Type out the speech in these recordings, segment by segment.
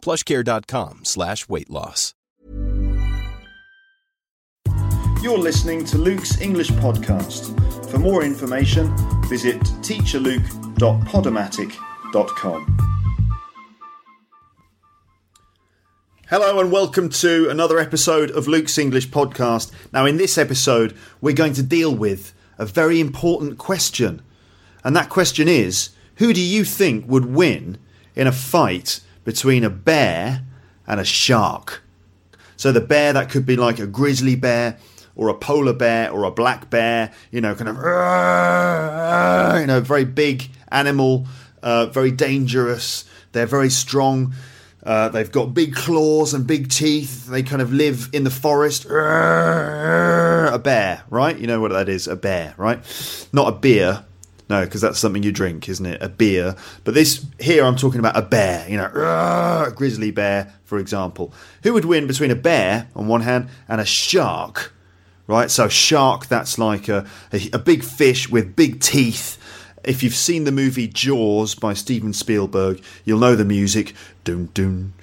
plushcare.com slash weight loss. You're listening to Luke's English Podcast. For more information, visit teacherluke.podomatic.com. Hello and welcome to another episode of Luke's English Podcast. Now, in this episode, we're going to deal with a very important question. And that question is who do you think would win in a fight between a bear and a shark? So, the bear that could be like a grizzly bear or a polar bear or a black bear, you know, kind of, you know, very big animal, uh, very dangerous. They're very strong. Uh, they've got big claws and big teeth. They kind of live in the forest. A bear, right? You know what that is? A bear, right? Not a beer. No, because that's something you drink, isn't it? A beer. But this here, I'm talking about a bear. You know, a grizzly bear, for example. Who would win between a bear on one hand and a shark? Right. So shark, that's like a, a, a big fish with big teeth. If you've seen the movie Jaws by Steven Spielberg, you'll know the music. Dum dum,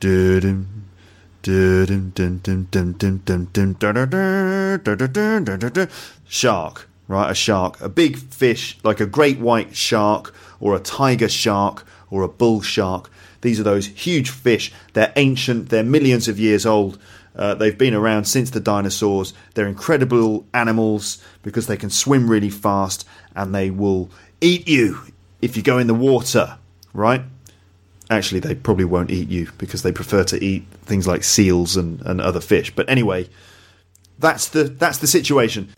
dum Shark right? A shark, a big fish like a great white shark or a tiger shark or a bull shark. These are those huge fish. They're ancient. They're millions of years old. Uh, they've been around since the dinosaurs. They're incredible animals because they can swim really fast and they will eat you if you go in the water, right? Actually, they probably won't eat you because they prefer to eat things like seals and, and other fish. But anyway, that's the that's the situation.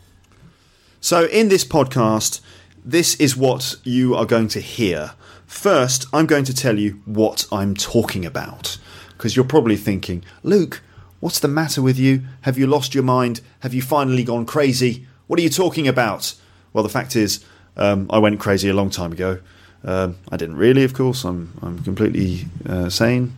So in this podcast, this is what you are going to hear. First, I'm going to tell you what I'm talking about because you're probably thinking, Luke, What's the matter with you? Have you lost your mind? Have you finally gone crazy? What are you talking about? Well, the fact is, um, I went crazy a long time ago. Um, I didn't really, of course. I'm I'm completely uh, sane.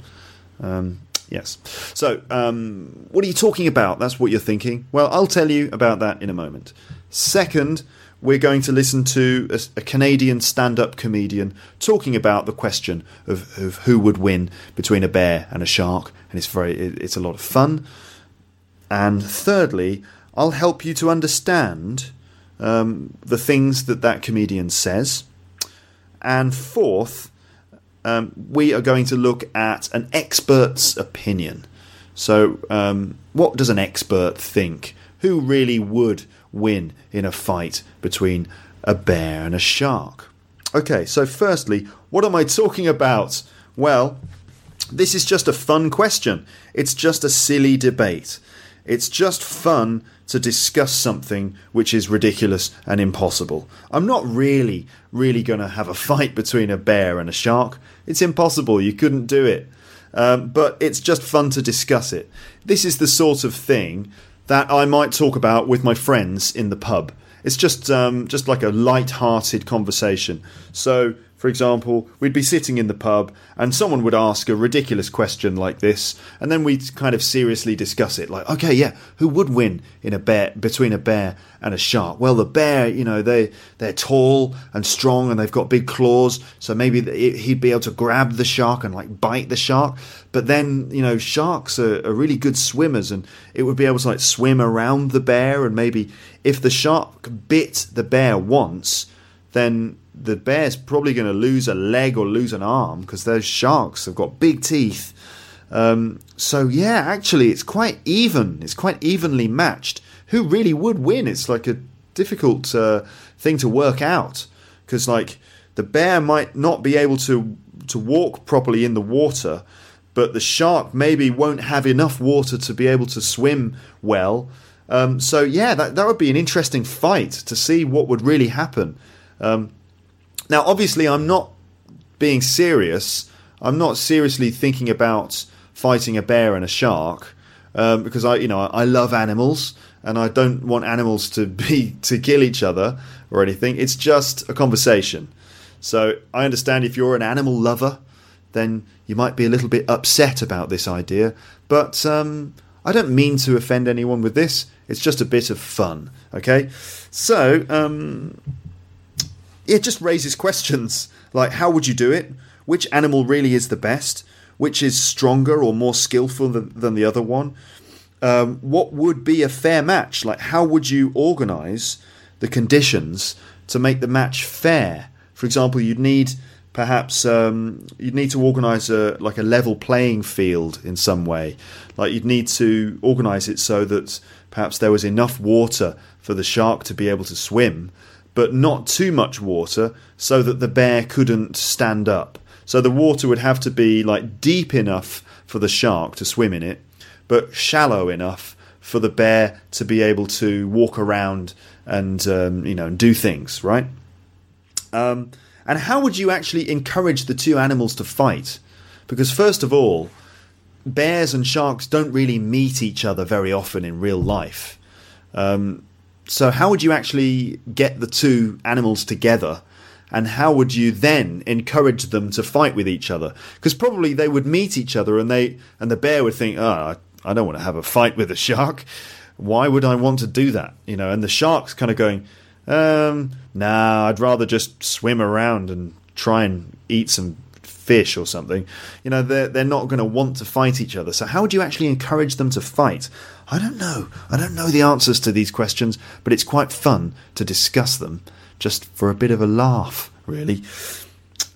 Um, yes. So, um, what are you talking about? That's what you're thinking. Well, I'll tell you about that in a moment. Second, we're going to listen to a, a Canadian stand up comedian talking about the question of, of, who would win between a bear and a shark. And it's, very, it's a lot of fun. And thirdly, I'll help you to understand um, the things that that comedian says. And fourth, um, we are going to look at an expert's opinion. So, um, what does an expert think? Who really would win in a fight between a bear and a shark. Okay, so firstly, what am I talking about? Well, this is just a fun question. It's just a silly debate. It's just fun to discuss something which is ridiculous and impossible. I'm not really, really going to have a fight between a bear and a shark. It's impossible. You couldn't do it. Um, but it's just fun to discuss it. This is the sort of thing that I might talk about with my friends in the pub. It's just um, just like a light-hearted conversation. So for example, we'd be sitting in the pub and someone would ask a ridiculous question like this, and then we'd kind of seriously discuss it. Like, okay, yeah, who would win in a bear between a bear and a shark? Well, the bear, you know, they they're tall and strong and they've got big claws, so maybe he'd be able to grab the shark and like bite the shark. But then, you know, sharks are, are really good swimmers, and it would be able to like swim around the bear, and maybe if the shark bit the bear once, then the bear's probably going to lose a leg or lose an arm because those sharks have got big teeth. Um, so yeah, actually, it's quite even. It's quite evenly matched. Who really would win? It's like a difficult uh, thing to work out because like the bear might not be able to to walk properly in the water, but the shark maybe won't have enough water to be able to swim well. Um, so yeah, that that would be an interesting fight to see what would really happen. Um, now, obviously, I'm not being serious. I'm not seriously thinking about fighting a bear and a shark. um, because I, you know, I love animals and I don't want animals to be to kill each other or anything. It's just a conversation. So I understand if you're an animal lover, then you might be a little bit upset about this idea. But um, I don't mean to offend anyone with this. It's just a bit of fun. Okay, so um, it just raises questions like how would you do it? Which animal really is the best? Which is stronger or more skillful than, than the other one? Um, what would be a fair match? Like, how would you organize the conditions to make the match fair? For example, you'd need perhaps um, you'd need to organize a like a level playing field in some way. Like you'd need to organize it so that perhaps there was enough water for the shark to be able to swim, but not too much water so that the bear couldn't stand up. So the water would have to be like deep enough for the shark to swim in it, but shallow enough for the bear to be able to walk around and um, you know do things right. Um, and how would you actually encourage the two animals to fight? Because first of all, bears and sharks don't really meet each other very often in real life. Um, so how would you actually get the two animals together? And how would you then encourage them to fight with each other? Because probably they would meet each other, and they and the bear would think, "Oh, I don't want to have a fight with a shark. Why would I want to do that?" You know, and the shark's kind of going, um, nah, I'd rather just swim around and try and eat some fish or something. You know, they're, they're not going to want to fight each other. So, how would you actually encourage them to fight? I don't know. I don't know the answers to these questions, but it's quite fun to discuss them just for a bit of a laugh, really.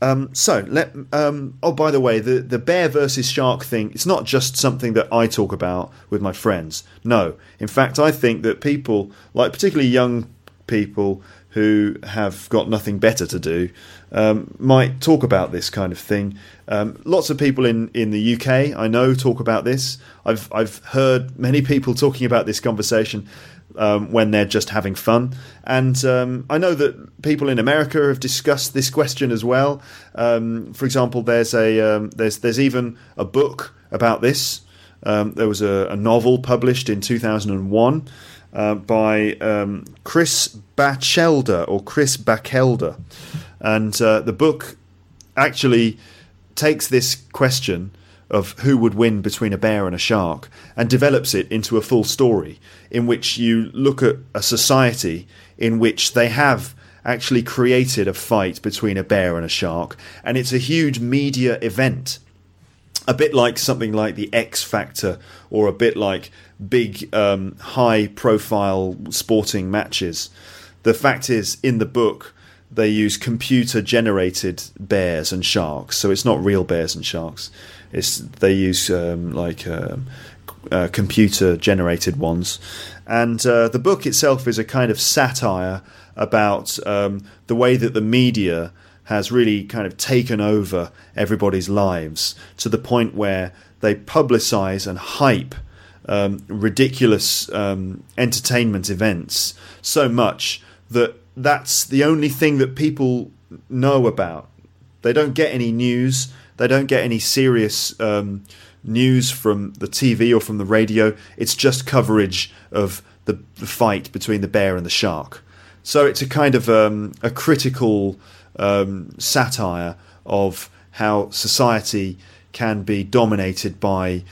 Um, so let. Um, oh, by the way, the the bear versus shark thing. It's not just something that I talk about with my friends. No, in fact, I think that people, like particularly young people who have got nothing better to do um, might talk about this kind of thing. Um, lots of people in, in the UK I know talk about this. I've I've heard many people talking about this conversation um, when they're just having fun, and um, I know that people in America have discussed this question as well. Um, for example, there's a um, there's there's even a book about this. there was a, a novel published in 2001 uh, by um, Chris Bachelder or Chris Bachelder. And uh, the book actually takes this question of who would win between a bear and a shark and develops it into a full story in which you look at a society in which they have actually created a fight between a bear and a shark and it's a huge media event a bit like something like the X Factor or a bit like big um, high profile sporting matches. The fact is, in the book, they use computer generated bears and sharks, so it's not real bears and sharks. It's they use um, like uh, computer generated ones, and uh, the book itself is a kind of satire about um, the way that the media has really kind of taken over everybody's lives to the point where they publicize and hype um, ridiculous um, entertainment events so much that that's the only thing that people know about. They don't get any news. They don't get any serious um, news from the TV or from the radio. It's just coverage of the, the fight between the bear and the shark. So it's a kind of um, a critical um, satire of how society can be dominated by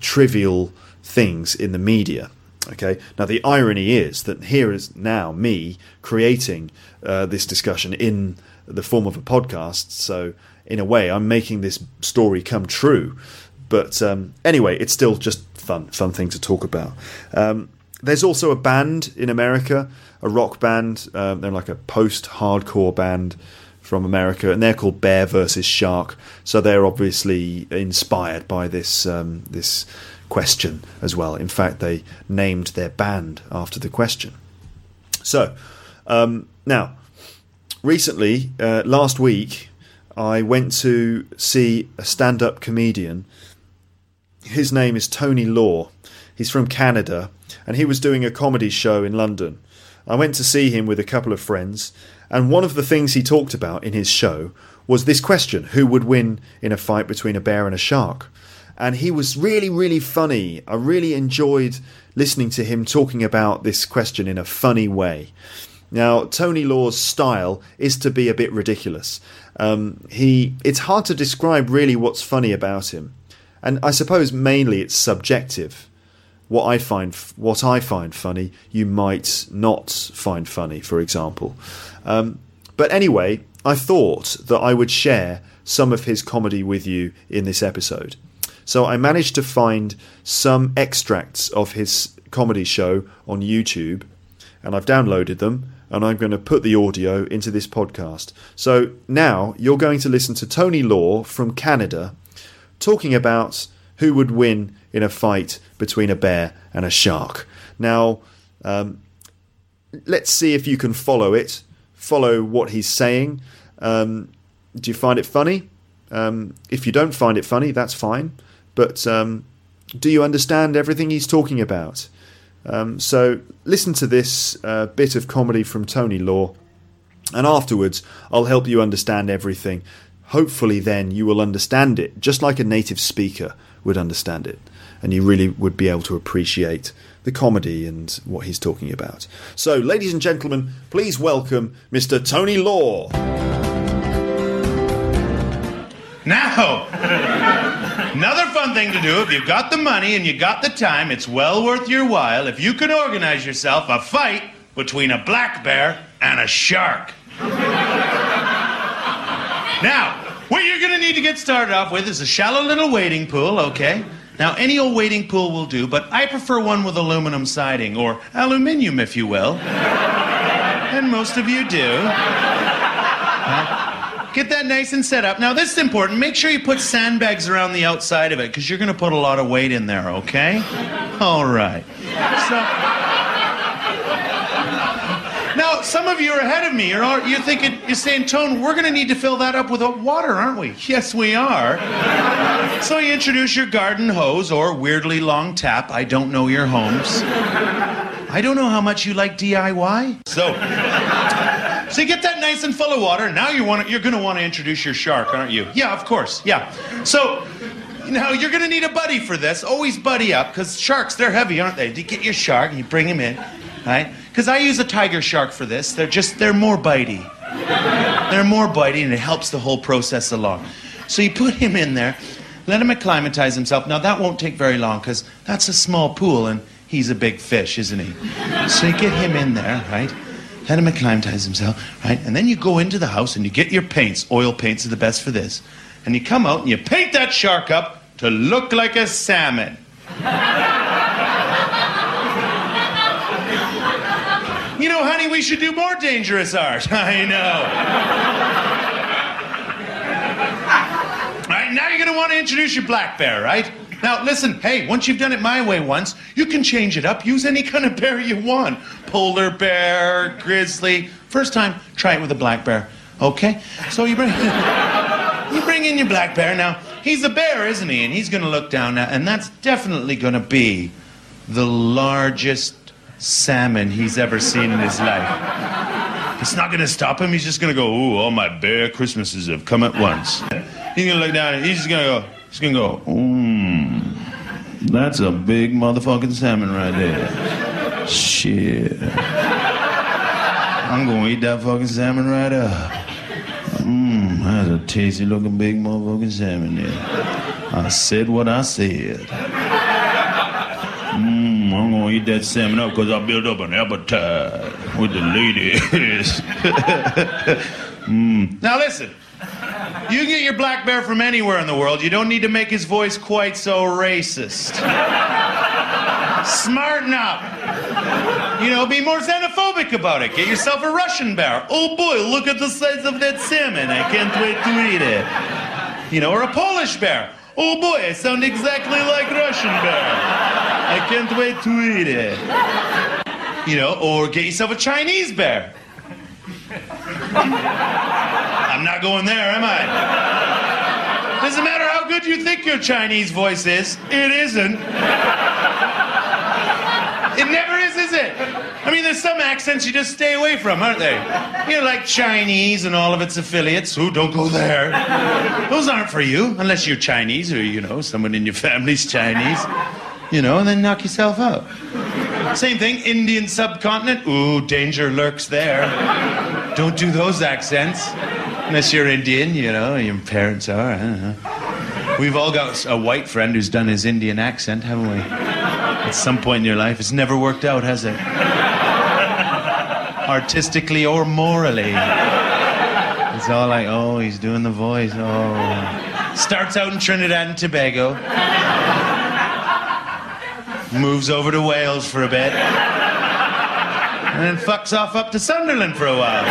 trivial things in the media. Okay. Now the irony is that here is now me creating uh, this discussion in the form of a podcast. So in a way, I'm making this story come true. But um, anyway, it's still just fun, fun thing to talk about. Um, there's also a band in America, a rock band. Um, they're like a post-hardcore band from America, and they're called Bear versus Shark. So they're obviously inspired by this um, this question as well. In fact, they named their band after the question. So um, now, recently, uh, last week, I went to see a stand-up comedian. His name is Tony Law. He's from Canada, and he was doing a comedy show in London. I went to see him with a couple of friends, and one of the things he talked about in his show was this question who would win in a fight between a bear and a shark? and he was really, really funny. I really enjoyed listening to him talking about this question in a funny way. Now, Tony Law's style is to be a bit ridiculous. Um, he, it's hard to describe really what's funny about him, and I suppose mainly it's subjective. What I find, what I find funny, you might not find funny. For example, um, but anyway, I thought that I would share some of his comedy with you in this episode. So I managed to find some extracts of his comedy show on YouTube, and I've downloaded them, and I'm going to put the audio into this podcast. So now you're going to listen to Tony Law from Canada talking about who would win in a fight between a bear and a shark. Now, um, let's see if you can follow it, follow what he's saying. Um, do you find it funny? Um, if you don't find it funny, that's fine. But um, do you understand everything he's talking about? Um, so listen to this uh, bit of comedy from Tony Law, and afterwards I'll help you understand everything. Hopefully, then you will understand it just like a native speaker would understand it, and you really would be able to appreciate the comedy and what he's talking about. So, ladies and gentlemen, please welcome Mr. Tony Law. Now, another fun thing to do if you've got the money and you got the time, it's well worth your while if you can organize yourself a fight between a black bear and a shark. Now, what you're going to need to get started off with is a shallow little wading pool, okay? Now, any old wading pool will do, but I prefer one with aluminum siding, or aluminium, if you will. and most of you do. Get that nice and set up. Now, this is important. Make sure you put sandbags around the outside of it because you're going to put a lot of weight in there, okay? All right. So. Now, some of you are ahead of me. You're, all, you're thinking, you're saying, Tone, we're going to need to fill that up with water, aren't we? Yes, we are. So you introduce your garden hose or weirdly long tap. I don't know your homes. I don't know how much you like DIY. So. So you get that nice and full of water. Now you want to, you're going to want to introduce your shark, aren't you? Yeah, of course. Yeah. So now you're going to need a buddy for this. Always buddy up because sharks they're heavy, aren't they? You get your shark and you bring him in, right? Because I use a tiger shark for this. They're just they're more bitey. They're more bitey and it helps the whole process along. So you put him in there, let him acclimatize himself. Now that won't take very long because that's a small pool and he's a big fish, isn't he? So you get him in there, right? let him acclimatize himself, right? And then you go into the house and you get your paints. Oil paints are the best for this. And you come out and you paint that shark up to look like a salmon. You know, honey, we should do more dangerous art. I know. All right, now you're going to want to introduce your black bear, right? Now, listen, hey, once you've done it my way once, you can change it up. Use any kind of bear you want polar bear, grizzly. First time, try it with a black bear. Okay? So you bring, you bring in your black bear. Now, he's a bear, isn't he? And he's going to look down, now, and that's definitely going to be the largest salmon he's ever seen in his life. It's not to stop him. He's just to go, ooh, all my bear Christmases have come at once. He's to look down, and he's just to go, He's gonna go, mmm, that's a big motherfucking salmon right there. Shit. I'm gonna eat that fucking salmon right up. Mmm, that's a tasty looking big motherfucking salmon there. I said what I said. I'm gonna eat that salmon up because I built up an appetite with the ladies. Mmm. Now listen. You can get your black bear from anywhere in the world. You don't need to make his voice quite so racist. Smarten up. You know, be more xenophobic about it. Get yourself a Russian bear. Oh boy, look at the size of that salmon. I can't wait to eat it. You know, or a Polish bear. Oh boy, I sound exactly like Russian bear. I can't wait to eat it. You know, or get yourself a Chinese bear. I'm not going there, am I? Doesn't matter how good you think your Chinese voice is, it isn't. It never is, is it? I mean, there's some accents you just stay away from, aren't they? You know, like Chinese and all of its affiliates. Who don't go there. Those aren't for you, unless you're Chinese or, you know, someone in your family's Chinese. You know, and then knock yourself out. Same thing, Indian subcontinent. Ooh, danger lurks there. Don't do those accents. Unless you're Indian, you know, your parents are. I don't know. We've all got a white friend who's done his Indian accent, haven't we? At some point in your life. It's never worked out, has it? Artistically or morally. It's all like, oh, he's doing the voice. Oh. Starts out in Trinidad and Tobago. Moves over to Wales for a bit. And then fucks off up to Sunderland for a while.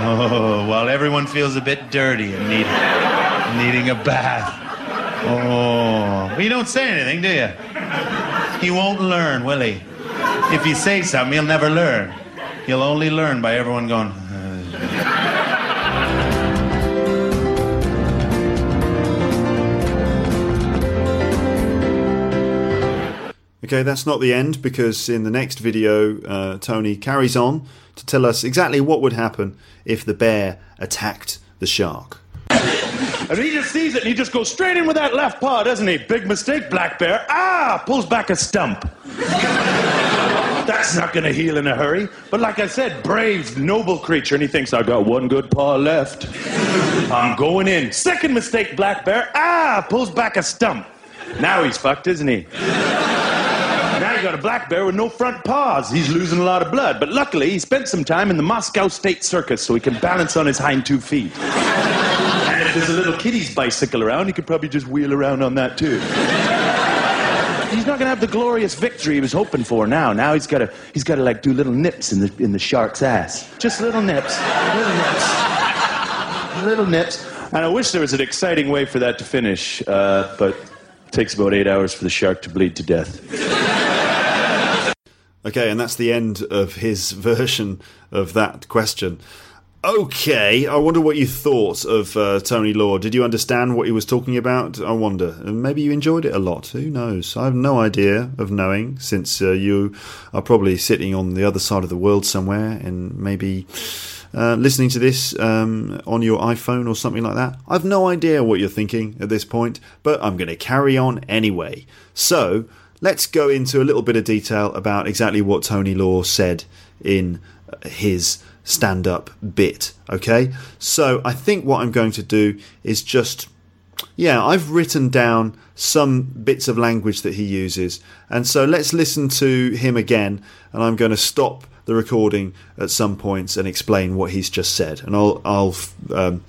Oh, while everyone feels a bit dirty and need, needing a bath. Oh, well, you don't say anything, do you? He won't learn, will he? If you say something, he'll never learn. He'll only learn by everyone going. Okay, that's not the end because in the next video, uh, Tony carries on to tell us exactly what would happen if the bear attacked the shark. And he just sees it and he just goes straight in with that left paw, doesn't he? Big mistake, Black Bear. Ah! Pulls back a stump. That's not going to heal in a hurry. But like I said, brave, noble creature. And he thinks, I got one good paw left. I'm going in. Second mistake, Black Bear. Ah! Pulls back a stump. Now he's fucked, isn't he? Got a black bear with no front paws. He's losing a lot of blood. But luckily, he spent some time in the Moscow State Circus so he can balance on his hind two feet. And if there's a little kiddie's bicycle around, he could probably just wheel around on that too. He's not gonna have the glorious victory he was hoping for now. Now he's gotta he's gotta like do little nips in the in the shark's ass. Just little nips. Little nips. Little nips. And I wish there was an exciting way for that to finish, uh, but it takes about eight hours for the shark to bleed to death. Okay, and that's the end of his version of that question. Okay, I wonder what you thought of uh, Tony Law. Did you understand what he was talking about? I wonder. And maybe you enjoyed it a lot. Who knows? I have no idea of knowing, since uh, you are probably sitting on the other side of the world somewhere and maybe uh, listening to this um, on your iPhone or something like that. I've no idea what you're thinking at this point, but I'm going to carry on anyway. So let's go into a little bit of detail about exactly what Tony Law said in his stand up bit. Okay, so I think what I'm going to do is just. Yeah, I've written down some bits of language that he uses. And so let's listen to him again. And I'm going to stop the recording at some points and explain what he's just said. And I'll, I'll um,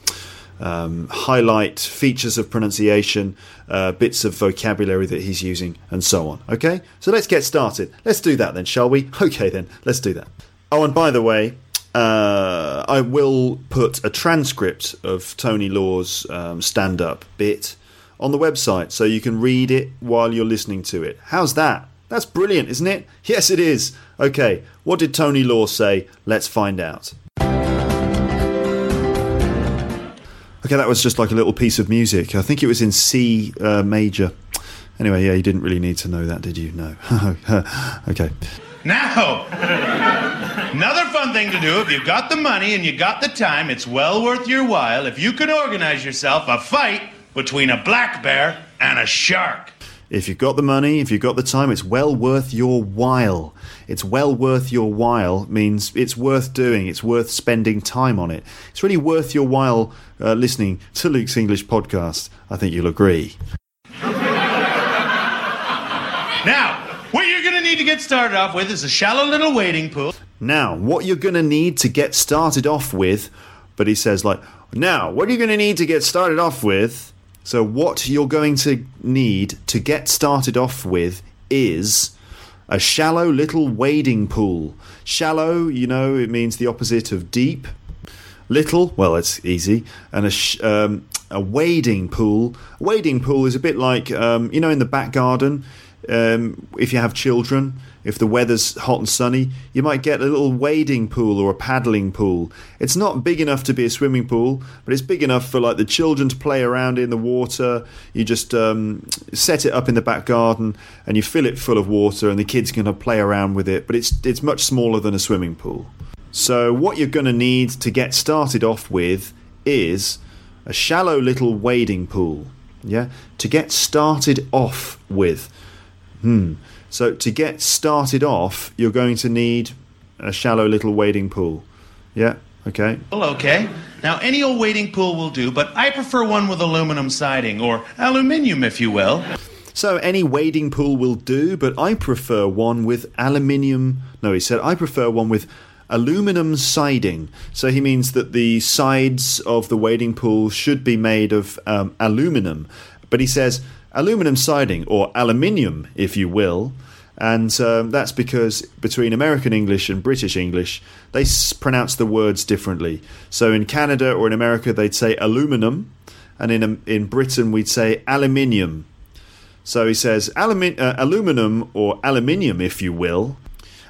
um, highlight features of pronunciation, uh, bits of vocabulary that he's using, and so on. Okay, so let's get started. Let's do that then, shall we? Okay, then, let's do that. Oh, and by the way, uh, I will put a transcript of Tony Law's um, stand up bit on the website so you can read it while you're listening to it. How's that? That's brilliant, isn't it? Yes, it is. Okay, what did Tony Law say? Let's find out. Okay, that was just like a little piece of music. I think it was in C uh, major. Anyway, yeah, you didn't really need to know that, did you? No. okay. Now, another fun thing to do if you've got the money and you got the time, it's well worth your while if you can organize yourself a fight between a black bear and a shark. If you've got the money, if you've got the time, it's well worth your while. It's well worth your while means it's worth doing, it's worth spending time on it. It's really worth your while uh, listening to Luke's English podcast. I think you'll agree. Now, what you're going to need to get started off with is a shallow little wading pool. Now, what you're going to need to get started off with, but he says, like, now, what are you going to need to get started off with? So, what you're going to need to get started off with is a shallow little wading pool. Shallow, you know, it means the opposite of deep. Little, well, it's easy. And a, sh- um, a wading pool. A wading pool is a bit like, um, you know, in the back garden, um, if you have children, if the weather's hot and sunny, you might get a little wading pool or a paddling pool. It's not big enough to be a swimming pool, but it's big enough for like the children to play around in the water. You just um, set it up in the back garden and you fill it full of water, and the kids can play around with it. But it's it's much smaller than a swimming pool. So what you're going to need to get started off with is a shallow little wading pool. Yeah, to get started off with. Hmm. So to get started off, you're going to need a shallow little wading pool. Yeah. Okay. Well, okay. Now, any old wading pool will do, but I prefer one with aluminum siding, or aluminium, if you will. So, any wading pool will do, but I prefer one with aluminium. No, he said, I prefer one with aluminum siding. So, he means that the sides of the wading pool should be made of um, aluminum. But he says, aluminum siding, or aluminium, if you will. And um, that's because between American English and British English, they s- pronounce the words differently. So in Canada or in America, they'd say aluminum, and in, um, in Britain, we'd say aluminium. So he says alumi- uh, aluminum or aluminium, if you will.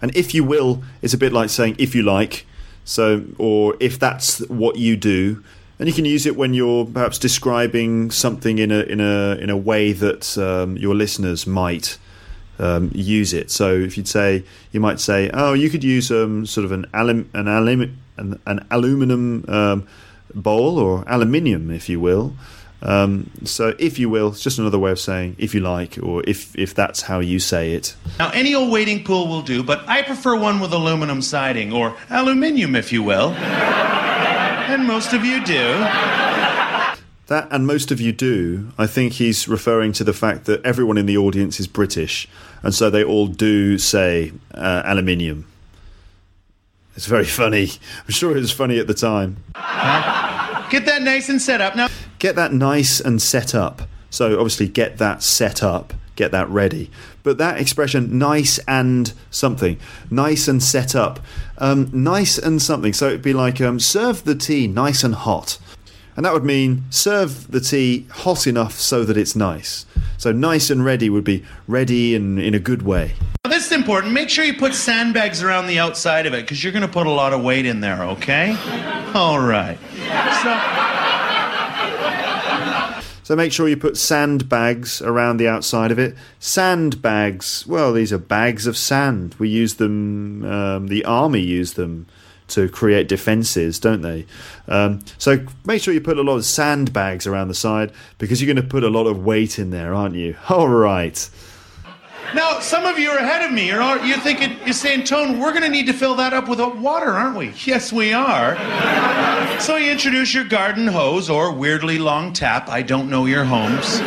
And if you will is a bit like saying if you like. So, or if that's what you do, and you can use it when you're perhaps describing something in a in a in a way that um, your listeners might um, use it. So if you'd say, you might say, oh, you could use um, sort of an alum an alum an, an aluminum um, bowl or aluminium, if you will. Um, so, if you will, it's just another way of saying if you like, or if if that's how you say it. Now, any old wading pool will do, but I prefer one with aluminum siding, or aluminium, if you will. And most of you do. That, and most of you do, I think he's referring to the fact that everyone in the audience is British, and so they all do say uh, aluminium. It's very funny. I'm sure it was funny at the time. Get that nice and set up. Now, Get that nice and set up. So, obviously, get that set up, get that ready. But that expression, nice and something, nice and set up, um, nice and something. So, it'd be like, um, serve the tea nice and hot. And that would mean serve the tea hot enough so that it's nice. So nice and ready would be ready and in a good way. Now, this is important. Make sure you put sandbags around the outside of it, because you're going to put a lot of weight in there, okay? All right. So, So make sure you put sandbags around the outside of it. Sandbags, well, these are bags of sand. We use them, um, the army use them to create defences, don't they? Um, so make sure you put a lot of sandbags around the side because you're going to put a lot of weight in there, aren't you? All right. Now, some of you are ahead of me. You're, you're thinking, you're saying, Tone, we're going to need to fill that up with water, aren't we? Yes, we are. so you introduce your garden hose or weirdly long tap. I don't know your homes.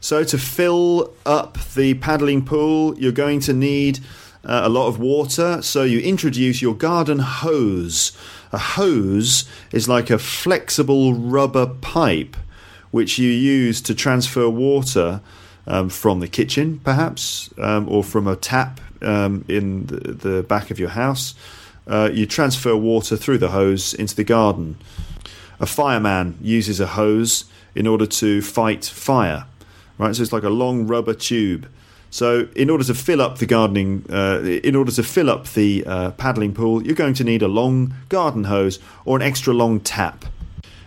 So to fill up the paddling pool, you're going to need uh, a lot of water. So you introduce your garden hose. A hose is like a flexible rubber pipe which you use to transfer water um, from the kitchen, perhaps, um, or from a tap um, in the, the back of your house. Uh, you transfer water through the hose into the garden. A fireman uses a hose in order to fight fire right? So it's like a long rubber tube. So in order to fill up the gardening, uh, in order to fill up the uh, paddling pool, you're going to need a long garden hose or an extra long tap.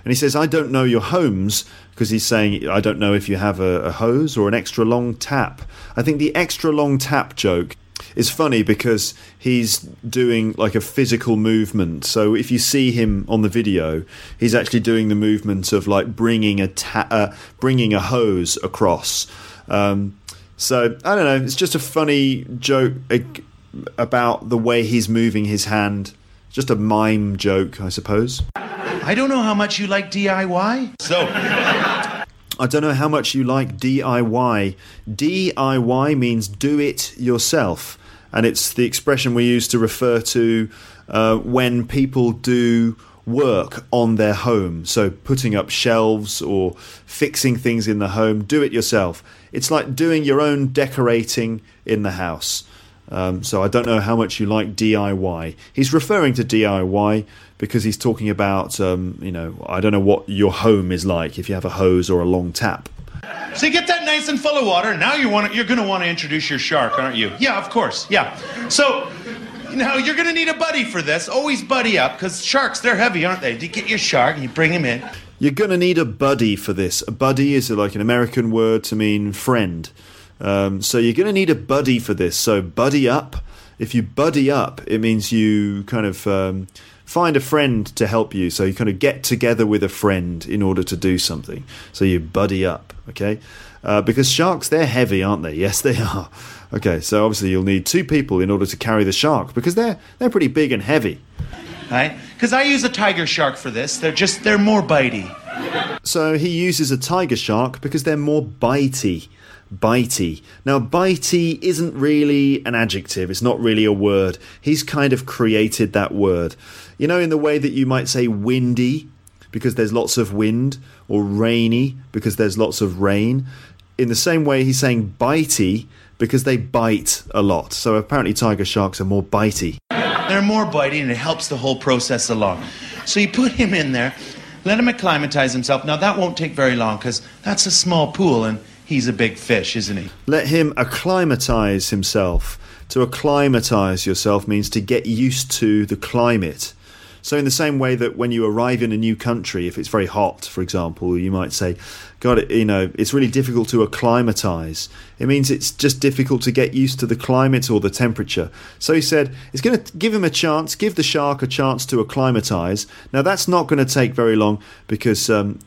And he says, I don't know your homes because he's saying, I don't know if you have a, a hose or an extra long tap. I think the extra long tap joke is funny because he's doing like a physical movement. So if you see him on the video, he's actually doing the movement of like bringing a ta- uh, bringing a hose across. Um, so I don't know. It's just a funny joke about the way he's moving his hand. Just a mime joke, I suppose. I don't know how much you like DIY. So, I don't know how much you like DIY. DIY means do it yourself, and it's the expression we use to refer to uh, when people do work on their home. So, putting up shelves or fixing things in the home, do it yourself. It's like doing your own decorating in the house. Um, so, I don't know how much you like DIY. He's referring to DIY because he's talking about, um, you know, I don't know what your home is like if you have a hose or a long tap. So you get that nice and full of water. Now you want to, you're going to want to introduce your shark, aren't you? Yeah, of course. Yeah. So now you're going to need a buddy for this. Always buddy up because sharks they're heavy, aren't they? You get your shark and you bring him in. You're going to need a buddy for this. A buddy is like an American word to mean friend. Um, so you're going to need a buddy for this. So buddy up. If you buddy up, it means you kind of um, find a friend to help you. So you kind of get together with a friend in order to do something. So you buddy up, okay? Uh, because sharks, they're heavy, aren't they? Yes, they are. Okay, so obviously you'll need two people in order to carry the shark because they're they're pretty big and heavy. Right? Because I use a tiger shark for this. They're just they're more bitey. So he uses a tiger shark because they're more bitey. Bitey. Now, bitey isn't really an adjective, it's not really a word. He's kind of created that word. You know, in the way that you might say windy because there's lots of wind, or rainy because there's lots of rain. In the same way, he's saying bitey because they bite a lot. So apparently, tiger sharks are more bitey. They're more bitey and it helps the whole process along. So you put him in there, let him acclimatize himself. Now, that won't take very long because that's a small pool and he's a big fish, isn't he? Let him acclimatize himself. To acclimatize yourself means to get used to the climate. So, in the same way that when you arrive in a new country, if it's very hot, for example, you might say, God, you know, it's really difficult to acclimatize. It means it's just difficult to get used to the climate or the temperature. So he said, it's going to give him a chance, give the shark a chance to acclimatize. Now, that's not going to take very long because um,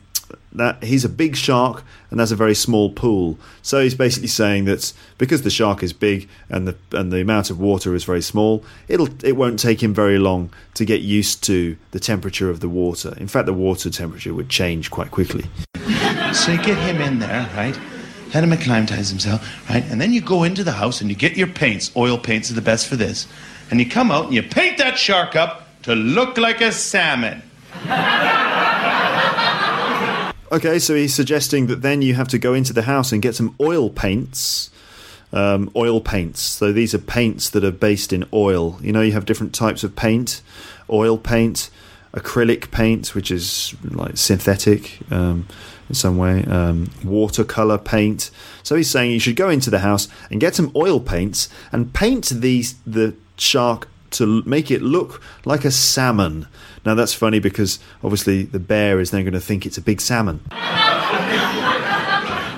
that he's a big shark and that's a very small pool. So he's basically saying that because the shark is big and the and the amount of water is very small, it'll it won't take him very long to get used to the temperature of the water. In fact, the water temperature would change quite quickly. So you get him in there, right? Let him acclimatize himself, right? And then you go into the house and you get your paints. Oil paints are the best for this. And you come out and you paint that shark up to look like a salmon. Okay, so he's suggesting that then you have to go into the house and get some oil paints. Um, oil paints. So these are paints that are based in oil. You know, you have different types of paint oil paint, acrylic paint, which is like synthetic um, in some way, um, watercolor paint. So he's saying you should go into the house and get some oil paints and paint these the shark to make it look like a salmon. Now that's funny because obviously the bear is then going to think it's a big salmon.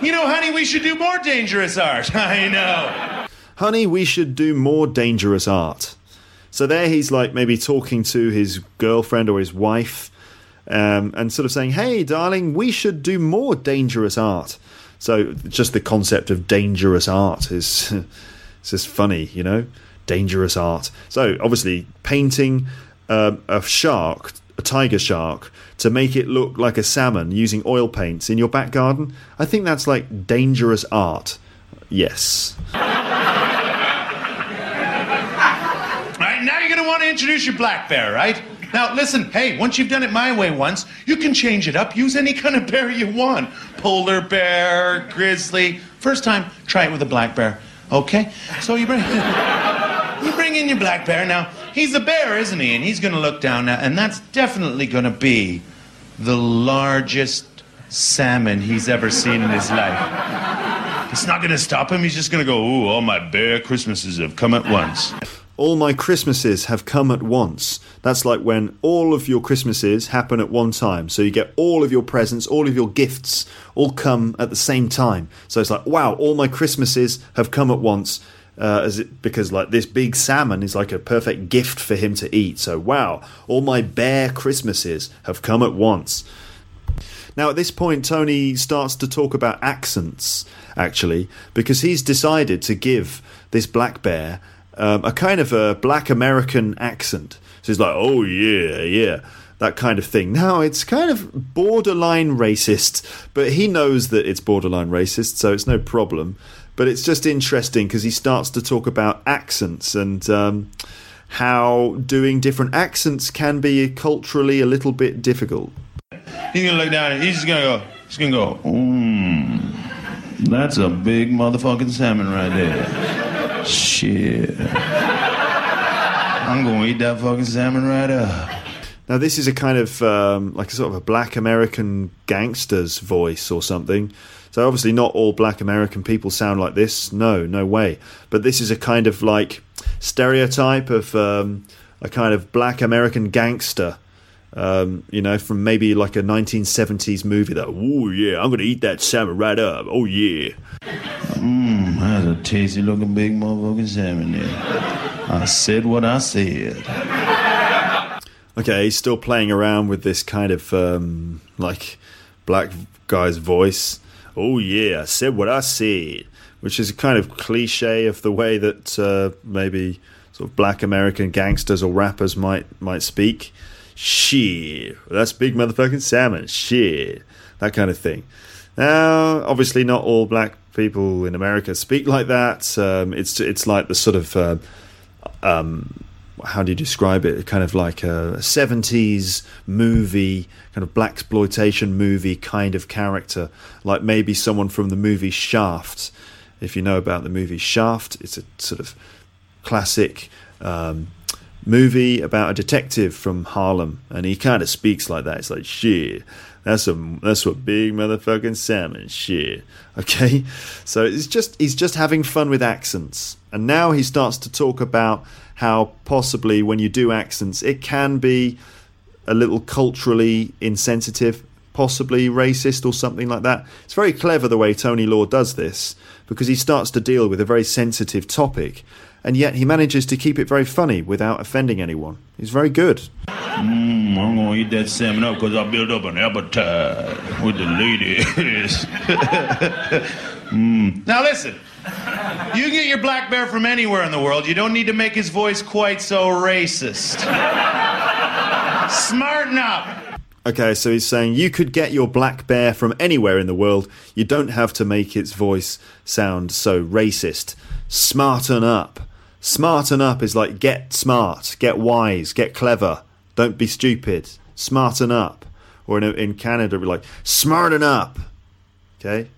You know, honey, we should do more dangerous art. I know. Honey, we should do more dangerous art. So there he's like maybe talking to his girlfriend or his wife um, and sort of saying, hey, darling, we should do more dangerous art. So just the concept of dangerous art is it's just funny, you know? Dangerous art. So obviously, painting um, a shark, a tiger shark, to make it look like a salmon using oil paints in your back garden, I think that's like dangerous art. Yes. Right, now you're going to want to introduce your black bear, right? Now, listen, hey, once you've done it my way once, you can change it up. Use any kind of bear you want polar bear, grizzly. First time, try it with a black bear. Okay? So you bring. You bring in your black bear. Now, he's a bear, isn't he? And he's going to look down now, and that's definitely going to be the largest salmon he's ever seen in his life. It's not going to stop him. He's just going to go, ooh, all my bear Christmases have come at once. All my Christmases have come at once. That's like when all of your Christmases happen at one time. So you get all of your presents, all of your gifts, all come at the same time. So it's like, wow, all my Christmases have come at once uh, as it, because like this big salmon is like a perfect gift for him to eat. So wow, all my bear Christmases have come at once. Now at this point, Tony starts to talk about accents actually because he's decided to give this black bear um, a kind of a black American accent. So he's like, oh yeah, yeah that kind of thing. Now, it's kind of borderline racist, but he knows that it's borderline racist, so it's no problem. But it's just interesting because he starts to talk about accents and um, how doing different accents can be culturally a little bit difficult. He's gonna look down he's just gonna go, he's gonna go, mmm, that's a big motherfucking salmon right there. Shit. I'm gonna eat that fucking salmon right up. Now, this is a kind of um, like a sort of a black American gangster's voice or something. So, obviously, not all black American people sound like this. No, no way. But this is a kind of like stereotype of um, a kind of black American gangster. Um, you know, from maybe like a 1970s movie that, oh yeah, I'm gonna eat that salmon right up. Oh yeah. Mmm, that's a tasty looking big motherfucking salmon there. I said what I said. Okay, he's still playing around with this kind of um, like black guy's voice. Oh yeah, I said what I said, which is a kind of cliche of the way that uh, maybe sort of black American gangsters or rappers might might speak. Shit, that's big motherfucking salmon. Shit, that kind of thing. Now, obviously, not all black people in America speak like that. Um, it's it's like the sort of uh, um, how do you describe it? Kind of like a 70s movie, kind of blaxploitation movie kind of character, like maybe someone from the movie Shaft. If you know about the movie Shaft, it's a sort of classic um, movie about a detective from Harlem, and he kind of speaks like that. It's like shit. That's a that's what big motherfucking salmon shit. Okay, so it's just he's just having fun with accents, and now he starts to talk about how possibly when you do accents, it can be a little culturally insensitive, possibly racist or something like that. It's very clever the way Tony Law does this because he starts to deal with a very sensitive topic and yet he manages to keep it very funny without offending anyone. He's very good. Mmm, I'm gonna eat that salmon up because I built up an appetite with the ladies. mm. Now listen, you can get your black bear from anywhere in the world. You don't need to make his voice quite so racist. Smarten up. Okay, so he's saying you could get your black bear from anywhere in the world. You don't have to make its voice sound so racist. Smarten up. Smarten up is like get smart, get wise, get clever. Don't be stupid. Smarten up. Or in, in Canada, we're like, smarten up. Okay?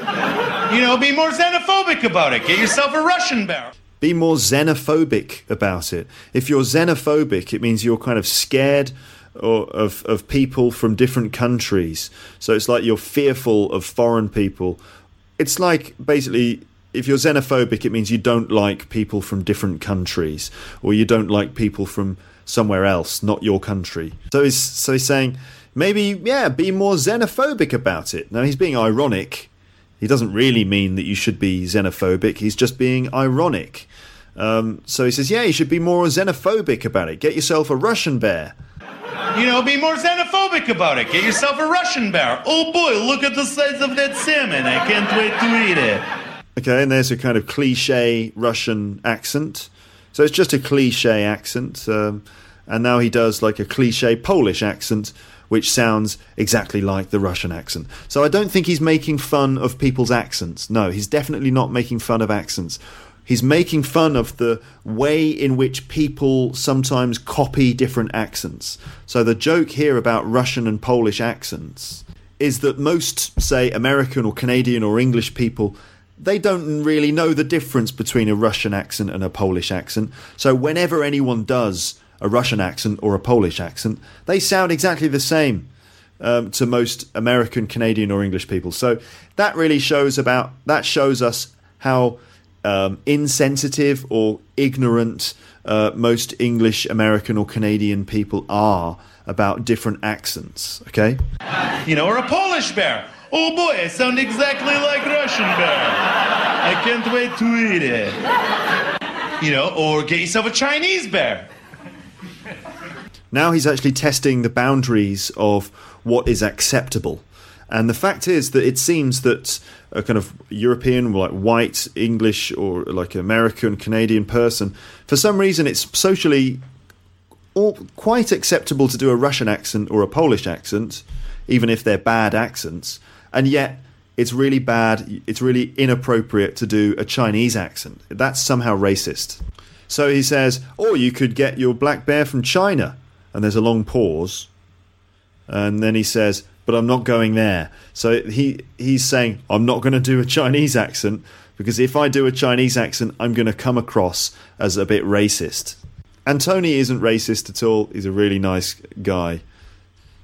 You know, be more xenophobic about it. Get yourself a Russian bear. Be more xenophobic about it. If you're xenophobic, it means you're kind of scared or of, of people from different countries. So it's like you're fearful of foreign people. It's like basically if you're xenophobic, it means you don't like people from different countries, or you don't like people from somewhere else, not your country. So he's so he's saying maybe yeah, be more xenophobic about it. Now he's being ironic. He doesn't really mean that you should be xenophobic. He's just being ironic. Um, so he says, yeah, you should be more xenophobic about it. Get yourself a Russian bear. You know, be more xenophobic about it. Get yourself a Russian bear. Oh boy, look at the size of that salmon. I can't wait to eat it. Okay, and there's a kind of cliche Russian accent. So it's just a cliche accent. Um, and now he does like a cliche Polish accent, which sounds exactly like the Russian accent. So I don't think he's making fun of people's accents. No, he's definitely not making fun of accents. He's making fun of the way in which people sometimes copy different accents. So the joke here about Russian and Polish accents is that most, say, American or Canadian or English people they don't really know the difference between a Russian accent and a Polish accent. So whenever anyone does a Russian accent or a Polish accent, they sound exactly the same um, to most American, Canadian, or English people. So that really shows about that shows us how um, insensitive or ignorant uh, most English, American, or Canadian people are about different accents. Okay, you know, or a Polish bear. Oh boy, I sound exactly like Russian bear. I can't wait to eat it. You know, or get yourself a Chinese bear. Now he's actually testing the boundaries of what is acceptable. And the fact is that it seems that a kind of European, like white, English, or like American, Canadian person, for some reason it's socially all quite acceptable to do a Russian accent or a Polish accent, even if they're bad accents and yet it's really bad, it's really inappropriate to do a Chinese accent. That's somehow racist. So he says, or you could get your black bear from China. And there's a long pause. And then he says, but I'm not going there. So he he's saying, I'm not going to do a Chinese accent because if I do a Chinese accent, I'm going to come across as a bit racist. And Tony isn't racist at all. He's a really nice guy.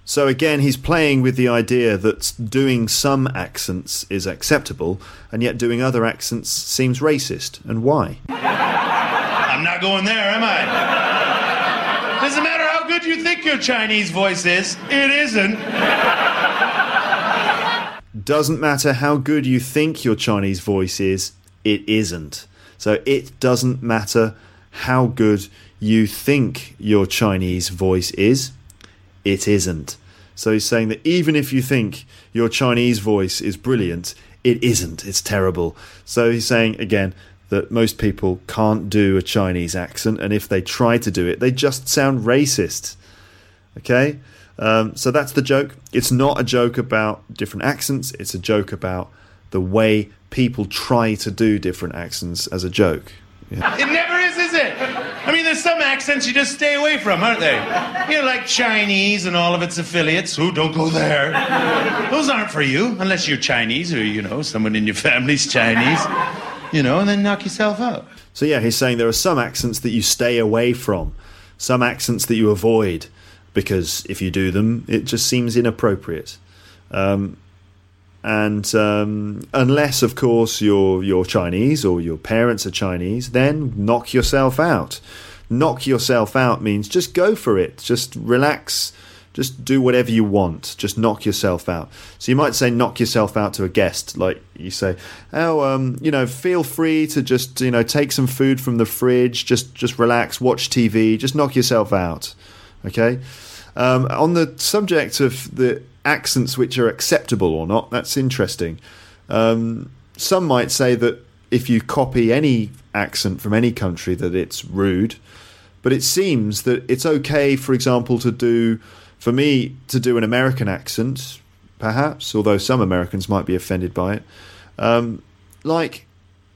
So again, he's playing with the idea that doing some accents is acceptable, and yet doing other accents seems racist. And why? I'm not going there, am I? Doesn't matter how good you think your Chinese voice is, it isn't. Doesn't matter how good you think your Chinese voice is, it isn't. So it doesn't matter how good you think your Chinese voice is, it isn't. So he's saying that even if you think your Chinese voice is brilliant, it isn't. It's terrible. So he's saying again that most people can't do a Chinese accent, and if they try to do it, they just sound racist. Okay? Um, so that's the joke. It's not a joke about different accents, it's a joke about the way people try to do different accents as a joke. Yeah. It never is, is it? I mean, there's some accents you just stay away from, aren't they? You know, like Chinese and all of its affiliates. Who don't go there. Those aren't for you, unless you're Chinese or, you know, someone in your family's Chinese. You know, and then knock yourself out. So, yeah, he's saying there are some accents that you stay away from, some accents that you avoid, because if you do them, it just seems inappropriate. Um, and um, unless, of course, you're you're Chinese or your parents are Chinese, then knock yourself out. Knock yourself out means just go for it. Just relax. Just do whatever you want. Just knock yourself out. So you might say knock yourself out to a guest, like you say, oh, um, you know, feel free to just you know take some food from the fridge. Just just relax, watch TV. Just knock yourself out. Okay. Um, on the subject of the accents which are acceptable or not. That's interesting. Um, some might say that if you copy any accent from any country, that it's rude. But it seems that it's okay, for example, to do, for me, to do an American accent, perhaps, although some Americans might be offended by it. Um, like,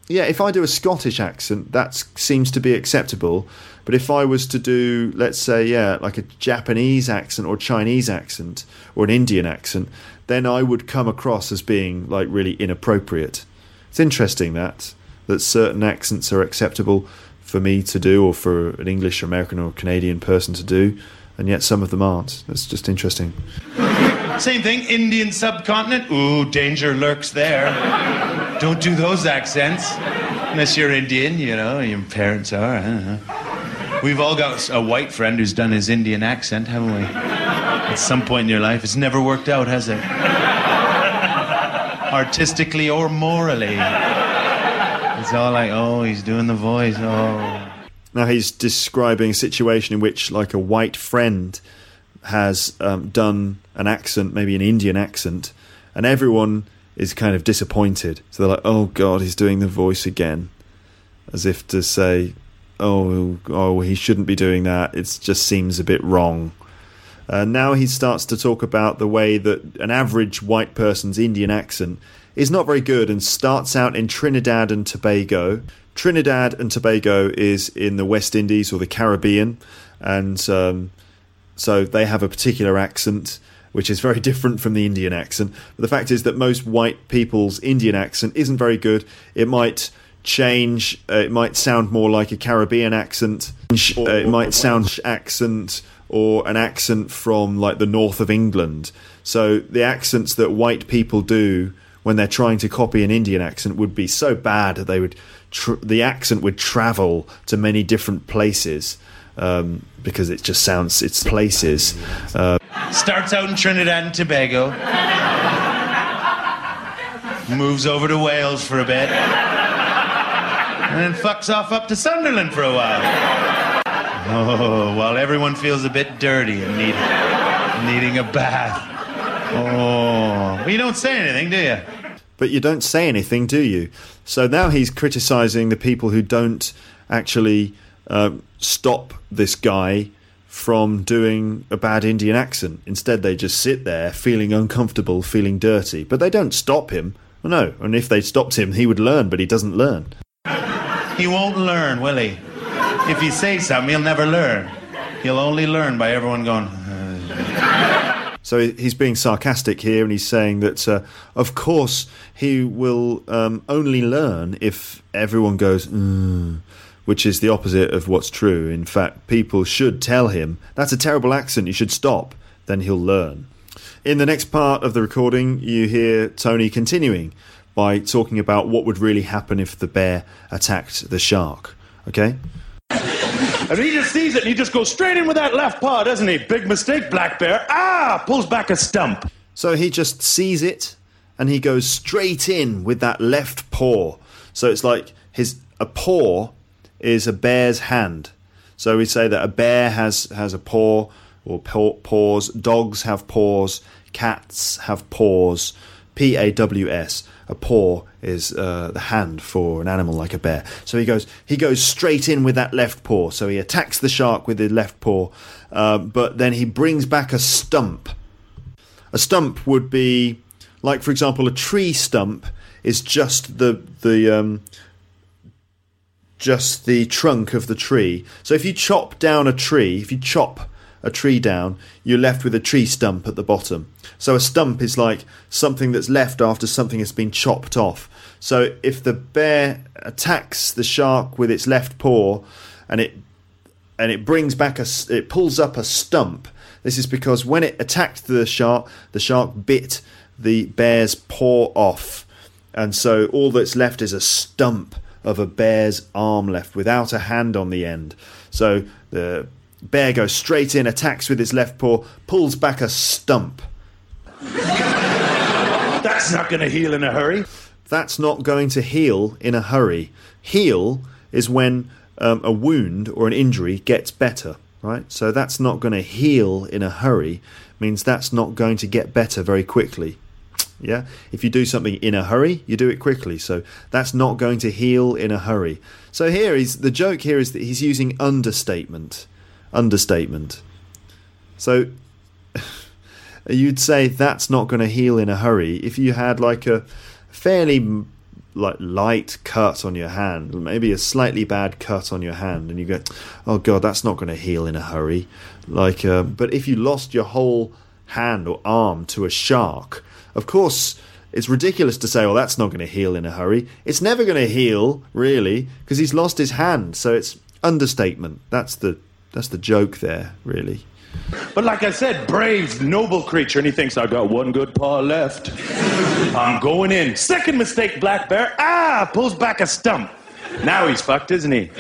yeah, if I do a Scottish accent, that seems to be acceptable. But if I was to do, let's say, yeah, like a Japanese accent or Chinese accent or an Indian accent, then I would come across as being like really inappropriate. It's interesting that that certain accents are acceptable for me to do or for an English or American or Canadian person to do, and yet some of them aren't. That's just interesting. Same thing, Indian subcontinent. Ooh, danger lurks there. Don't do those accents. Unless you're Indian, you know, your parents are. We've all got a white friend who's done his Indian accent, haven't we? At some point in your life. It's never worked out, has it? Artistically or morally. It's all like, oh, he's doing the voice, oh. Now he's describing a situation in which, like, a white friend has um, done an accent, maybe an Indian accent, and everyone is kind of disappointed. So they're like, oh, God, he's doing the voice again. As if to say, oh, oh, he shouldn't be doing that. It just seems a bit wrong. Uh, now he starts to talk about the way that an average white person's Indian accent is not very good and starts out in Trinidad and Tobago. Trinidad and Tobago is in the West Indies or the Caribbean, and um, so they have a particular accent which is very different from the Indian accent. But the fact is that most white people's Indian accent isn't very good. It might change. Uh, it might sound more like a Caribbean accent. Uh, it might sound accent or an accent from like the north of England. So the accents that white people do when they're trying to copy an Indian accent would be so bad that they would tr- the accent would travel to many different places um, because it just sounds it's places. Uh, Starts out in Trinidad and Tobago, moves over to Wales for a bit and then fucks off up to Sunderland for a while. Oh, while everyone feels a bit dirty and need, needing a bath. Oh, well, you don't say anything, do you? But you don't say anything, do you? So now he's criticizing the people who don't actually uh, stop this guy from doing a bad Indian accent. Instead, they just sit there feeling uncomfortable, feeling dirty. But they don't stop him. No, and if they stopped him, he would learn, but he doesn't learn. He won't learn, will he? If he says something, he'll never learn. He'll only learn by everyone going. So he's being sarcastic here, and he's saying that, uh, of course, he will um, only learn if everyone goes, mm, which is the opposite of what's true. In fact, people should tell him, that's a terrible accent, you should stop. Then he'll learn. In the next part of the recording, you hear Tony continuing by talking about what would really happen if the bear attacked the shark. Okay? And he just sees it and he just goes straight in with that left paw, doesn't he? Big mistake, Black Bear. Ah! Pulls back a stump. So he just sees it and he goes straight in with that left paw. So it's like his a paw is a bear's hand. So we say that a bear has has a paw or paw, paws. Dogs have paws. Cats have paws. P A W S. A paw is uh, the hand for an animal like a bear. So he goes he goes straight in with that left paw. So he attacks the shark with his left paw, uh, but then he brings back a stump. A stump would be like, for example, a tree stump is just the the um, just the trunk of the tree. So if you chop down a tree, if you chop a tree down, you're left with a tree stump at the bottom. So a stump is like something that's left after something has been chopped off. So if the bear attacks the shark with its left paw and it and it brings back a it pulls up a stump, this is because when it attacked the shark, the shark bit the bear's paw off. And so all that's left is a stump of a bear's arm left without a hand on the end. So the bear goes straight in, attacks with its left paw, pulls back a stump. That's not going to heal in a hurry. That's not going to heal in a hurry. Heal is when um, a wound or an injury gets better, right? So that's not going to heal in a hurry, means that's not going to get better very quickly. Yeah, if you do something in a hurry, you do it quickly. So that's not going to heal in a hurry. So here is the joke. Here is that he's using understatement. Understatement. So you'd say that's not going to heal in a hurry if you had like a fairly like light cut on your hand, maybe a slightly bad cut on your hand, and you go, "Oh God, that's not going to heal in a hurry." Like, uh, but if you lost your whole hand or arm to a shark, of course, it's ridiculous to say, well, that's not going to heal in a hurry. It's never going to heal, really, because he's lost his hand. So it's understatement. That's the that's the joke there, really. But like I said, brave, noble creature, and he thinks I got one good paw left. I'm going in. Second mistake, Black Bear. Ah, pulls back a stump. Now he's fucked, isn't he?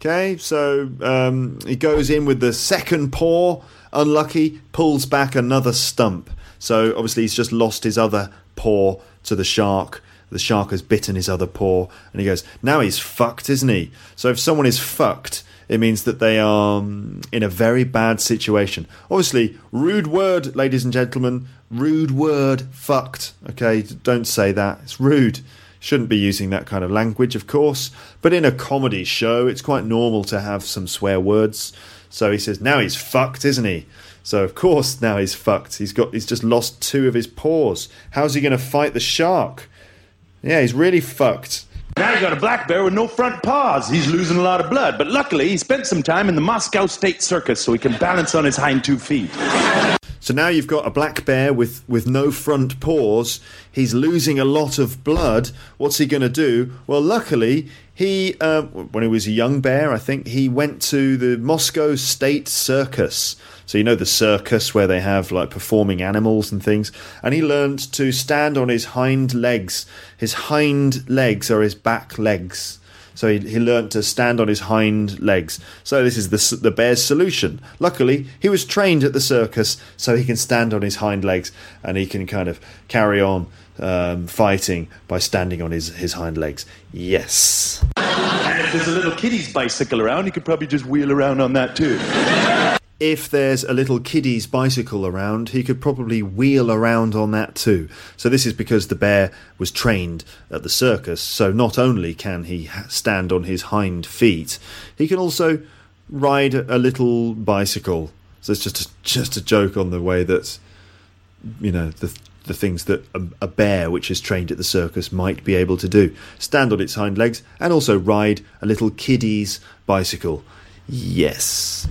Okay, so um, he goes in with the second paw. Unlucky, pulls back another stump. So obviously he's just lost his other paw to the shark. The shark has bitten his other paw, and he goes, "Now he's fucked, isn't he?" So if someone is fucked, it means that they are um, in a very bad situation. Obviously, rude word, ladies and gentlemen. Rude word, fucked. Okay, don't say that. It's rude. Shouldn't be using that kind of language, of course. But in a comedy show, it's quite normal to have some swear words. So he says, "Now he's fucked, isn't he?" So of course now he's fucked. He's got he's just lost two of his paws. How's he going to fight the shark? Yeah, he's really fucked. Now you got a black bear with no front paws. He's losing a lot of blood, but luckily he spent some time in the Moscow State Circus so he can balance on his hind two feet. So now you've got a black bear with, with no front paws. He's losing a lot of blood. What's he going to do? Well, luckily, he, uh, when he was a young bear, I think, he went to the Moscow State Circus. So you know the circus where they have like performing animals and things. And he learned to stand on his hind legs. His hind legs are his back legs. So he, he learned to stand on his hind legs. So this is the, the bear's solution. Luckily, he was trained at the circus, so he can stand on his hind legs and he can kind of carry on um, fighting by standing on his, his hind legs. Yes. And if there's a little kiddie's bicycle around, he could probably just wheel around on that too. If there's a little kiddie's bicycle around, he could probably wheel around on that too. So, this is because the bear was trained at the circus, so not only can he stand on his hind feet, he can also ride a little bicycle. So, it's just a, just a joke on the way that, you know, the, the things that a, a bear which is trained at the circus might be able to do stand on its hind legs and also ride a little kiddie's bicycle. Yes.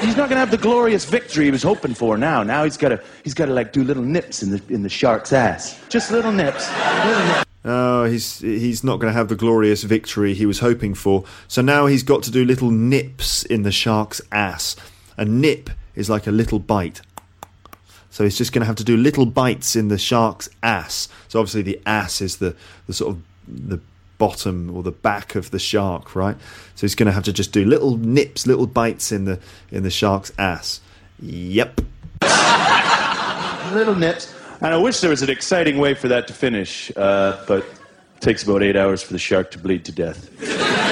He's not going to have the glorious victory he was hoping for now. Now he's got to he's got to like do little nips in the in the shark's ass. Just little nips. Little nips. Oh, he's he's not going to have the glorious victory he was hoping for. So now he's got to do little nips in the shark's ass. A nip is like a little bite. So he's just going to have to do little bites in the shark's ass. So obviously the ass is the, the sort of the bottom or the back of the shark, right? So he's going to have to just do little nips, little bites in the in the shark's ass. Yep. little nips. And I wish there was an exciting way for that to finish, uh, but it takes about eight hours for the shark to bleed to death.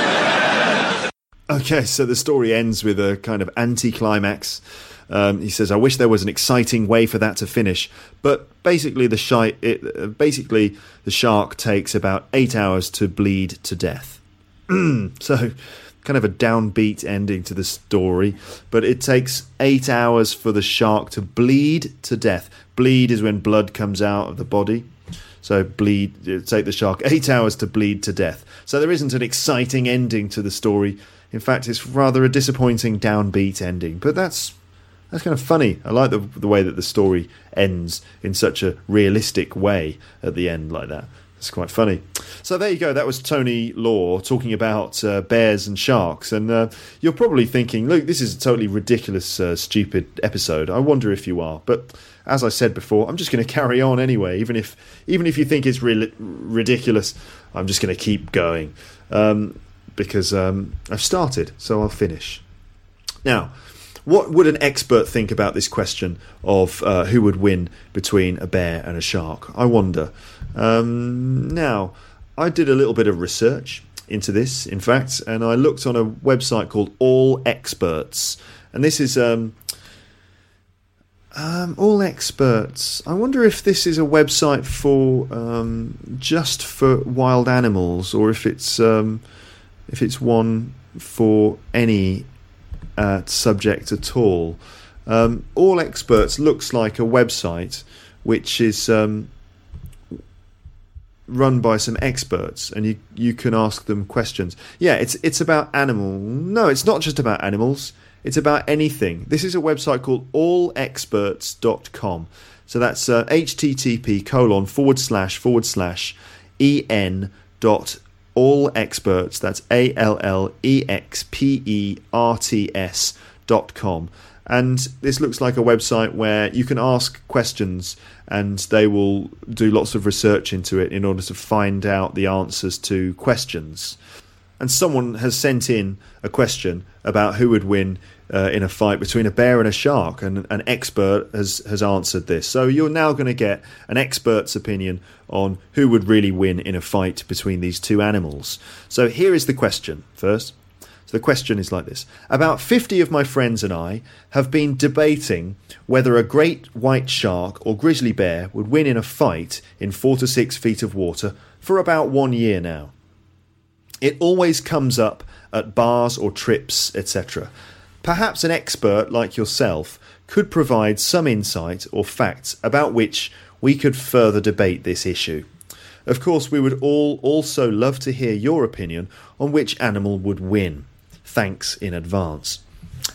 Okay, so the story ends with a kind of anticlimax. Um, he says, "I wish there was an exciting way for that to finish." But basically, the shi- it, uh, basically the shark takes about eight hours to bleed to death. so, kind of a downbeat ending to the story. But it takes eight hours for the shark to bleed to death. Bleed is when blood comes out of the body. So bleed take the shark eight hours to bleed to death. So there isn't an exciting ending to the story. In fact, it's rather a disappointing downbeat ending. But that's that's kind of funny. I like the the way that the story ends in such a realistic way at the end like that. It's quite funny. So there you go. That was Tony Law talking about uh, bears and sharks. And uh, you're probably thinking, look, this is a totally ridiculous, uh, stupid episode. I wonder if you are. But as I said before, I'm just going to carry on anyway. Even if even if you think it's re- ridiculous, I'm just going to keep going um, because um, I've started, so I'll finish. Now, what would an expert think about this question of uh, who would win between a bear and a shark? I wonder. Um, now, I did a little bit of research into this, in fact, and I looked on a website called All Experts, and this is um, um, All Experts. I wonder if this is a website for um, just for wild animals, or if it's um, if it's one for any uh, subject at all. Um, all Experts looks like a website which is um, run by some experts and you you can ask them questions. Yeah, it's it's about animal. No, it's not just about animals. It's about anything. This is a website called allexperts.com. So that's uh, http colon forward slash forward slash en dot all experts. That's A L L E X P E R T S dot com. And this looks like a website where you can ask questions and they will do lots of research into it in order to find out the answers to questions. And someone has sent in a question about who would win uh, in a fight between a bear and a shark, and an expert has, has answered this. So you're now going to get an expert's opinion on who would really win in a fight between these two animals. So here is the question first. So the question is like this About 50 of my friends and I have been debating whether a great white shark or grizzly bear would win in a fight in 4 to 6 feet of water for about one year now. It always comes up at bars or trips, etc. Perhaps an expert like yourself could provide some insight or facts about which we could further debate this issue. Of course, we would all also love to hear your opinion on which animal would win. Thanks in advance.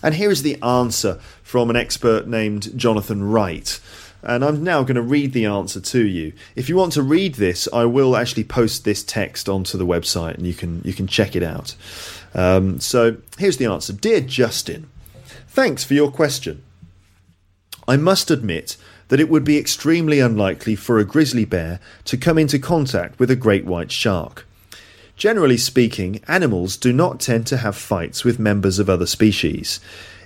And here is the answer from an expert named Jonathan Wright. And I'm now going to read the answer to you. If you want to read this, I will actually post this text onto the website and you can you can check it out. Um, so here's the answer. Dear Justin, thanks for your question. I must admit that it would be extremely unlikely for a grizzly bear to come into contact with a great white shark. Generally speaking, animals do not tend to have fights with members of other species.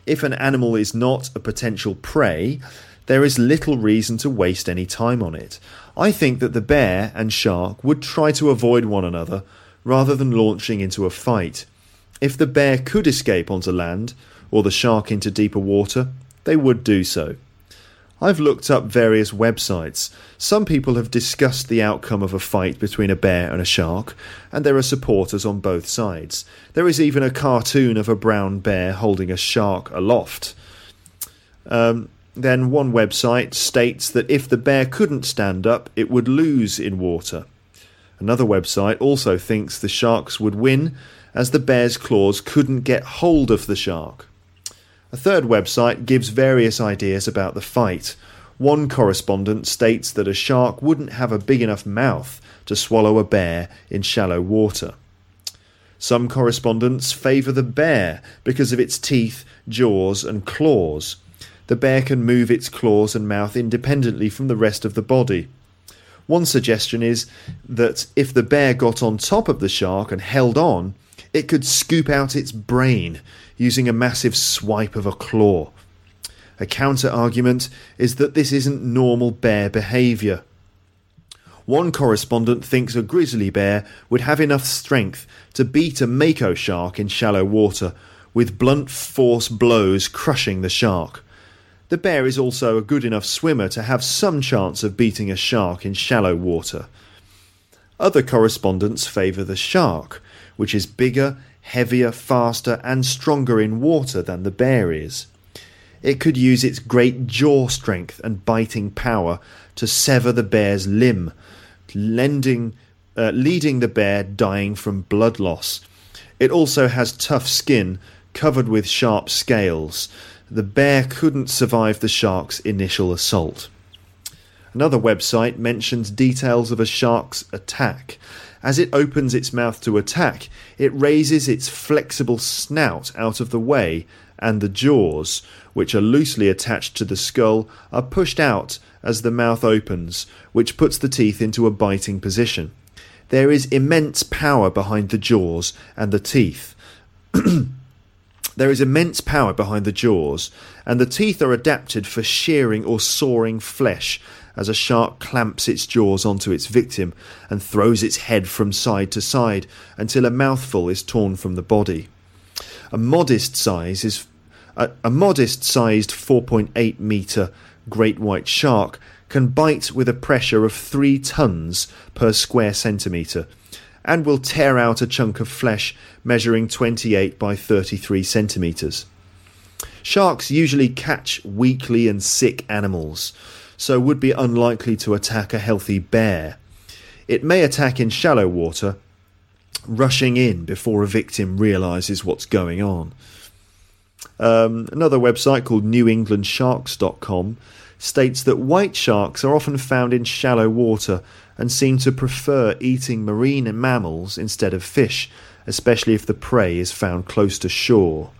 If an animal is not a potential prey, there is little reason to waste any time on it. I think that the bear and shark would try to avoid one another rather than launching into a fight. If the bear could escape onto land, or the shark into deeper water, they would do so. I've looked up various websites. Some people have discussed the outcome of a fight between a bear and a shark, and there are supporters on both sides. There is even a cartoon of a brown bear holding a shark aloft. Um, then one website states that if the bear couldn't stand up, it would lose in water. Another website also thinks the sharks would win as the bear's claws couldn't get hold of the shark. A third website gives various ideas about the fight. One correspondent states that a shark wouldn't have a big enough mouth to swallow a bear in shallow water. Some correspondents favour the bear because of its teeth, jaws, and claws. The bear can move its claws and mouth independently from the rest of the body. One suggestion is that if the bear got on top of the shark and held on, it could scoop out its brain using a massive swipe of a claw. A counter argument is that this isn't normal bear behaviour. One correspondent thinks a grizzly bear would have enough strength to beat a mako shark in shallow water, with blunt force blows crushing the shark. The bear is also a good enough swimmer to have some chance of beating a shark in shallow water. Other correspondents favour the shark, which is bigger, heavier, faster, and stronger in water than the bear is. It could use its great jaw strength and biting power to sever the bear's limb, lending, uh, leading the bear dying from blood loss. It also has tough skin covered with sharp scales. The bear couldn't survive the shark's initial assault. Another website mentions details of a shark's attack. As it opens its mouth to attack, it raises its flexible snout out of the way, and the jaws, which are loosely attached to the skull, are pushed out as the mouth opens, which puts the teeth into a biting position. There is immense power behind the jaws and the teeth. there is immense power behind the jaws, and the teeth are adapted for shearing or sawing flesh as a shark clamps its jaws onto its victim and throws its head from side to side until a mouthful is torn from the body. A modest size is a, a modest sized 4.8 meter great white shark can bite with a pressure of 3 tons per square centimetre and will tear out a chunk of flesh measuring 28 by 33 centimetres. Sharks usually catch weakly and sick animals, so would be unlikely to attack a healthy bear. It may attack in shallow water, rushing in before a victim realises what's going on. Um, another website called NewEnglandSharks.com states that white sharks are often found in shallow water and seem to prefer eating marine mammals instead of fish, especially if the prey is found close to shore.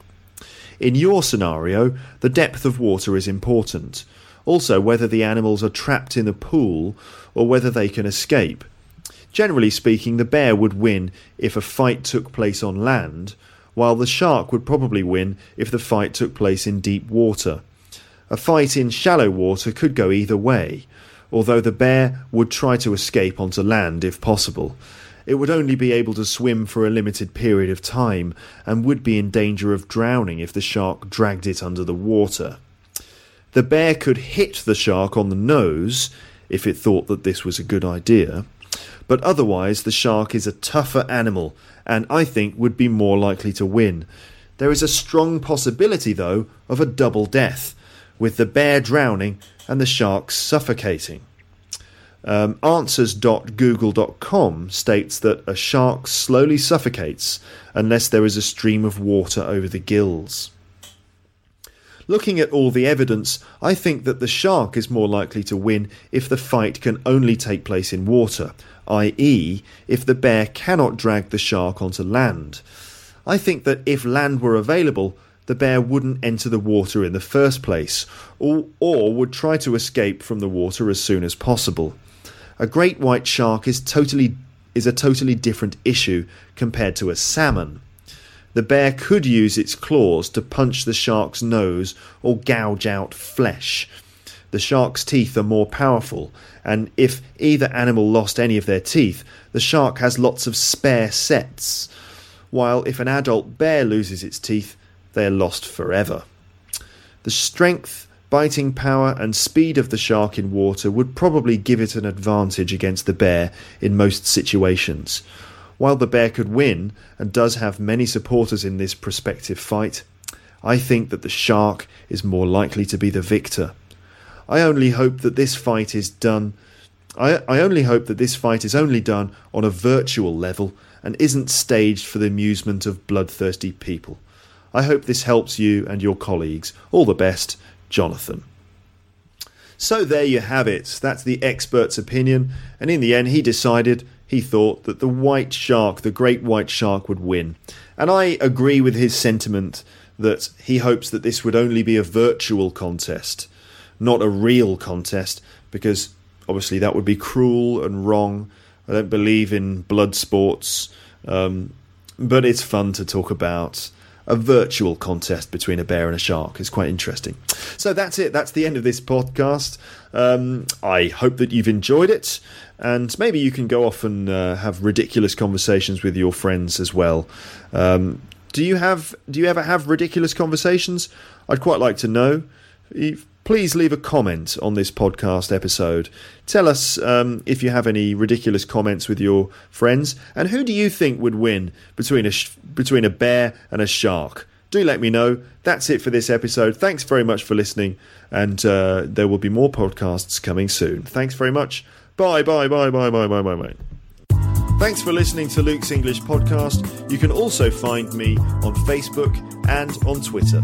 In your scenario, the depth of water is important. Also, whether the animals are trapped in the pool or whether they can escape. Generally speaking, the bear would win if a fight took place on land, while the shark would probably win if the fight took place in deep water. A fight in shallow water could go either way, although the bear would try to escape onto land if possible. It would only be able to swim for a limited period of time and would be in danger of drowning if the shark dragged it under the water. The bear could hit the shark on the nose if it thought that this was a good idea, but otherwise the shark is a tougher animal and I think would be more likely to win. There is a strong possibility, though, of a double death with the bear drowning and the shark suffocating. Um, answers.google.com states that a shark slowly suffocates unless there is a stream of water over the gills. Looking at all the evidence, I think that the shark is more likely to win if the fight can only take place in water, i.e., if the bear cannot drag the shark onto land. I think that if land were available, the bear wouldn't enter the water in the first place, or, or would try to escape from the water as soon as possible. A great white shark is totally is a totally different issue compared to a salmon. The bear could use its claws to punch the shark's nose or gouge out flesh. The shark's teeth are more powerful, and if either animal lost any of their teeth, the shark has lots of spare sets. While if an adult bear loses its teeth, they are lost forever. The strength, biting power, and speed of the shark in water would probably give it an advantage against the bear in most situations. While the bear could win, and does have many supporters in this prospective fight, I think that the shark is more likely to be the victor. I only hope that this fight is done. I, I only hope that this fight is only done on a virtual level and isn't staged for the amusement of bloodthirsty people. I hope this helps you and your colleagues. All the best, Jonathan. So there you have it. That's the expert's opinion. And in the end, he decided, he thought, that the white shark, the great white shark, would win. And I agree with his sentiment that he hopes that this would only be a virtual contest, not a real contest, because obviously that would be cruel and wrong. I don't believe in blood sports, um, but it's fun to talk about a virtual contest between a bear and a shark. It's quite interesting. So that's it. That's the end of this podcast. Um, I hope that you've enjoyed it, and maybe you can go off and uh, have ridiculous conversations with your friends as well. Um, do you have? Do you ever have ridiculous conversations? I'd quite like to know. Please leave a comment on this podcast episode. Tell us um, if you have any ridiculous comments with your friends, and who do you think would win between a sh- between a bear and a shark? Do let me know. That's it for this episode. Thanks very much for listening, and uh, there will be more podcasts coming soon. Thanks very much. Bye, bye, bye, bye, bye, bye, bye, bye. Thanks for listening to Luke's English podcast. You can also find me on Facebook and on Twitter.